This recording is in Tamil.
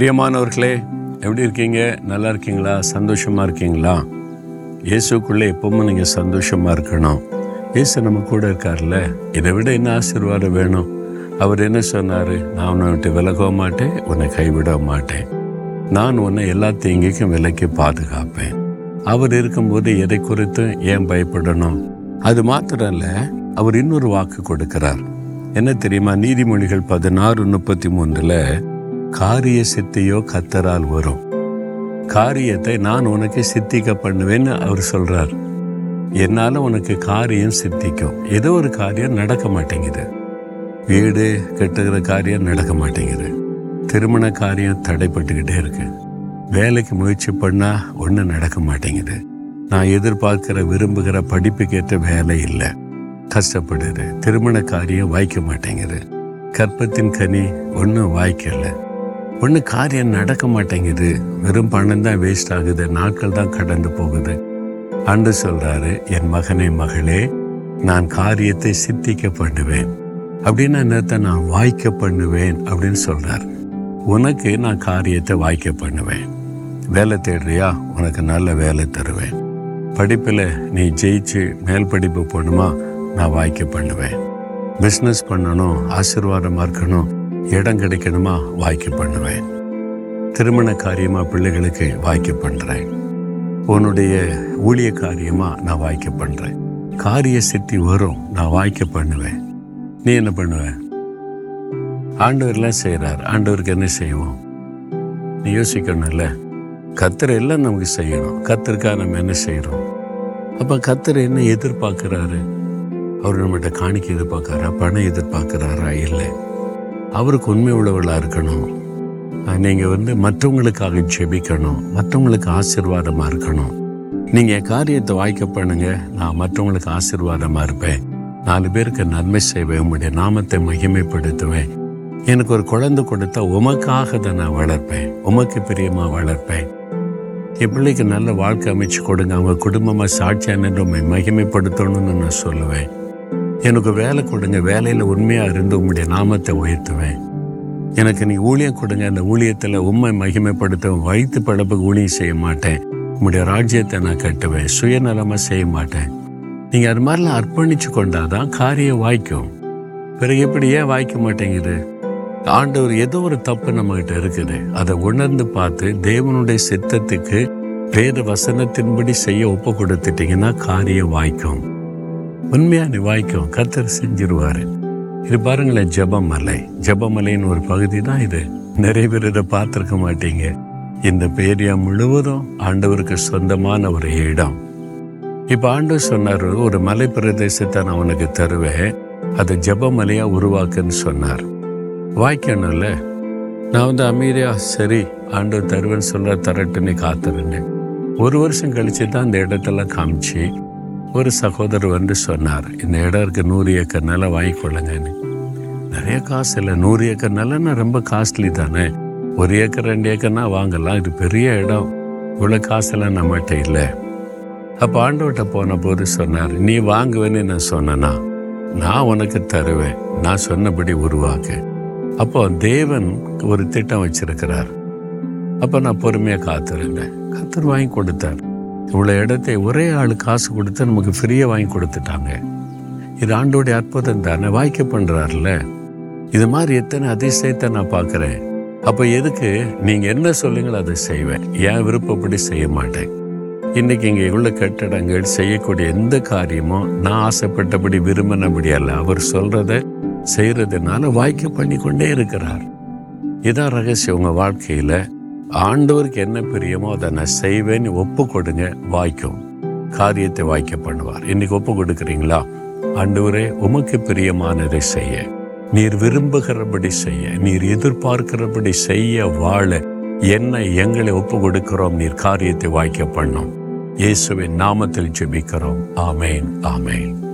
பிரியமானவர்களே எப்படி இருக்கீங்க? நல்லா இருக்கீங்களா? சந்தோஷமாக இருக்கீங்களா? இயேசுக்குள்ளே எப்பவும் நீங்கள் சந்தோஷமாக இருக்கணும். இயேசு நம்ம கூட இருக்கார்ல? இதை விட என்ன ஆசீர்வாதம் வேணும்? அவர் என்ன சொன்னார்? நான் உன்னை விட்டு விலகவும் மாட்டேன் உன்னை கைவிட மாட்டேன். நான் உன்னை எல்லா எங்கேயும் விலைக்கு பாதுகாப்பேன். அவர் இருக்கும்போது எதை குறித்து ஏன் பயப்படணும்? அது மாத்திரம் இல்லை அவர் இன்னொரு வாக்கு கொடுக்கிறார். என்ன தெரியுமா? நீதிமொழிகள் பதினாறு முப்பத்தி மூன்றில் காரிய சித்தியோ கத்தரால் வரும். காரியத்தை நான் உனக்கு சித்திக்க பண்ணுவேன்னு அவர் சொல்றார். என்னால் உனக்கு காரியம் சித்திக்கும். ஏதோ ஒரு காரியம் நடக்க மாட்டேங்குது. வீடு கெட்டுகிற காரியம் நடக்க மாட்டேங்குது. திருமண காரியம் தடைப்பட்டுக்கிட்டே இருக்கு. வேலைக்கு முயற்சி பண்ணால் ஒன்றும் நடக்க மாட்டேங்குது. நான் எதிர்பார்க்கிற விரும்புகிற படிப்புக்கேற்ற வேலை இல்லை. கஷ்டப்படுது. திருமண காரியம் வாய்க்க மாட்டேங்குது. கற்பத்தின் கனி ஒன்றும் வாய்க்கலை. ஒன்றும் காரியம் நடக்க மாட்டேங்குது. வெறும் பணம் தான் வேஸ்ட் ஆகுது. நாட்கள் தான் கடந்து போகுது. அன்று சொல்றாரு என் மகனே மகளே நான் காரியத்தை சித்திக்க பண்ணுவேன். அப்படின்னு என்னத்தை? நான் வாய்க்க பண்ணுவேன். அப்படின்னு சொல்றார். உனக்கு நான் காரியத்தை வாய்க்க பண்ணுவேன். வேலை தேடுறியா? உனக்கு நல்ல வேலை தருவேன். படிப்பில் நீ ஜெயிச்சு மேல் படிப்பு போகணுமா நான் வாய்க்க பண்ணுவேன். பிஸ்னஸ் பண்ணணும் ஆசீர்வாதமாக இருக்கணும். இடம் கிடைக்கணுமா? வாய்க்கு பண்ணுவேன். திருமண காரியமாக பிள்ளைகளுக்கு வாய்க்கு பண்ணுறேன் உன்னுடைய ஊழிய காரியமாக நான் வாய்க்க பண்ணுறேன் காரிய சித்தி வரும் நான் வாய்க்க பண்ணுவேன். நீ என்ன பண்ணுவேன் ஆண்டவர்லாம் செய்கிறார் ஆண்டவருக்கு என்ன செய்வோம்? நீ யோசிக்கணும்ல. கத்தர் எல்லாம் நமக்கு செய்யணும். கத்தருக்காக நம்ம என்ன செய்கிறோம் அப்போ கத்தர் என்ன எதிர்பார்க்குறாரு? அவர் நம்மகிட்ட காணிக்க எதிர்பார்க்குறாரா? பணம் எதிர்பார்க்குறாரா? இல்லை. அவருக்கு உண்மை உள்ளவர்களாக இருக்கணும் நீங்கள் வந்து மற்றவங்களுக்காக ஜெபிக்கணும். மற்றவங்களுக்கு ஆசீர்வாதமாக இருக்கணும். நீங்கள் என் காரியத்தை வாய்க்க பண்ணுங்க. நான் மற்றவங்களுக்கு ஆசீர்வாதமாக இருப்பேன். நாலு பேருக்கு நன்மை செய்வேன். உங்களுடைய நாமத்தை மகிமைப்படுத்துவேன். எனக்கு ஒரு குழந்தை கொடுத்தா உமக்காக தான் நான் வளர்ப்பேன். உமக்கு பிரியமாக வளர்ப்பேன். என் பிள்ளைக்கு நல்ல வாழ்க்கை அமைச்சு கொடுங்க. அவங்க குடும்பமாக சாட்சியான உண்மை மகிமைப்படுத்தணும்னு நான் சொல்லுவேன். எனக்கு வேலை கொடுங்க வேலையில் உண்மையாக இருந்து உங்களுடைய நாமத்தை உயர்த்துவேன். எனக்கு நீ ஊழியம் கொடுங்க அந்த ஊழியத்தில் உண்மை மகிமைப்படுத்த வயிற்று படப்புக்கு ஊழியம் செய்ய மாட்டேன். உங்களுடைய ராஜ்யத்தை நான் கட்டுவேன் சுயநலமாக செய்ய மாட்டேன். நீங்கள் அது மாதிரிலாம் அர்ப்பணித்து கொண்டாதான் காரியம் வாய்க்கும். பிறகு எப்படி ஏன் வாய்க்க மாட்டேங்குது? ஆண்டவர் ஏதோ ஒரு தப்பு நம்மகிட்ட இருக்குது. அதை உணர்ந்து பார்த்து தேவனுடைய சித்தத்துக்கு வேத வசனத்தின்படி செய்ய ஒப்பு கொடுத்துட்டீங்கன்னா காரியம் வாய்க்கும். உண்மையாக நீ வாய்க்கும் கத்தர் செஞ்சிருவார். இது பாருங்களேன் ஜபமலை. ஜபமலைன்னு ஒரு பகுதி தான் இது. நிறைய பேர் இதை பார்த்துருக்க மாட்டீங்க. இந்த பேரியா முழுவதும் ஆண்டவருக்கு சொந்தமான ஒரு இடம். இப்போ ஆண்டவர் சொன்னார் ஒரு மலை பிரதேசத்தை நான் உனக்கு தருவேன். அதை ஜபமலையா உருவாக்குன்னு சொன்னார். வாய்க்கணும்ல நான் வந்து அமைதியா சரி ஆண்டவர் தருவேன்னு சொல்ல தரட்டுன்னு காத்திருந்தேன். ஒரு வருஷம் கழிச்சு தான் அந்த இடத்தெல்லாம் காமிச்சு ஒரு சகோதரர் வந்து சொன்னார் இந்த இடம் இருக்க நூறு ஏக்கர் நிலம் வாங்கிக்கொள்ளுங்கன்னு நிறைய காசு இல்லை நூறு ஏக்கர் நிலம்னா ரொம்ப காஸ்ட்லி தானே. ஒரு ஏக்கர் ரெண்டு ஏக்கர்னா வாங்கலாம் இது பெரிய இடம். இவ்வளோ காசெல்லாம் நம்மகிட்ட இல்லை. அப்போ ஆண்டவர்கிட்ட போன போது சொன்னார் நீ வாங்குவேன்னு நான் சொன்னேனா? நான் உனக்கு தருவேன். நான் சொன்னபடி உருவாக்கு. அப்போ தேவன் ஒரு திட்டம் வச்சிருக்கிறார். அப்போ நான் பொறுமையாக காத்திருந்தேன். கத்தர் வாங்கி கொடுத்தார். இவ்வளோ இடத்தை ஒரே ஆள் காசு கொடுத்து நமக்கு ஃப்ரீயாக வாங்கி கொடுத்துட்டாங்க. இது ஆண்டோடைய அற்புதம் தானே. வாய்க்க பண்ணுறாருல இது மாதிரி எத்தனை அதிசயத்தை நான் பார்க்குறேன். அப்போ எதுக்கு நீங்கள் என்ன சொல்லுங்களோ அதை செய்வேன். என் விருப்பப்படி செய்ய மாட்டேன்? இன்னைக்கு இங்கே உள்ள கட்டடங்கள் செய்யக்கூடிய எந்த காரியமும் நான் ஆசைப்பட்டபடி விரும்பினபடி அல்ல. அவர் சொல்றத செய்யறதுனால வாய்க்க பண்ணி கொண்டே இருக்கிறார். இதான் ரகசியம் உங்கள் வாழ்க்கையில். ஆண்டவருக்கு என்ன பிரியமோ அதை நான் செய்வேன்னு ஒப்பு கொடுங்க வாய்க்கும். காரியத்தை வாய்க்க பண்ணுவார். இன்னைக்கு ஒப்பு கொடுக்குறீங்களா ஆண்டவரே உமக்கு பிரியமானதை செய்ய. நீர் விரும்புகிறபடி செய்ய. நீர் எதிர்பார்க்கிறபடி செய்ய வாழ. என்ன எங்களை ஒப்பு கொடுக்கிறோம் நீர் காரியத்தை வாய்க்க பண்ணும். இயேசுவின் நாமத்தில் ஜெபிக்கிறோம். ஆமேன் ஆமேன்.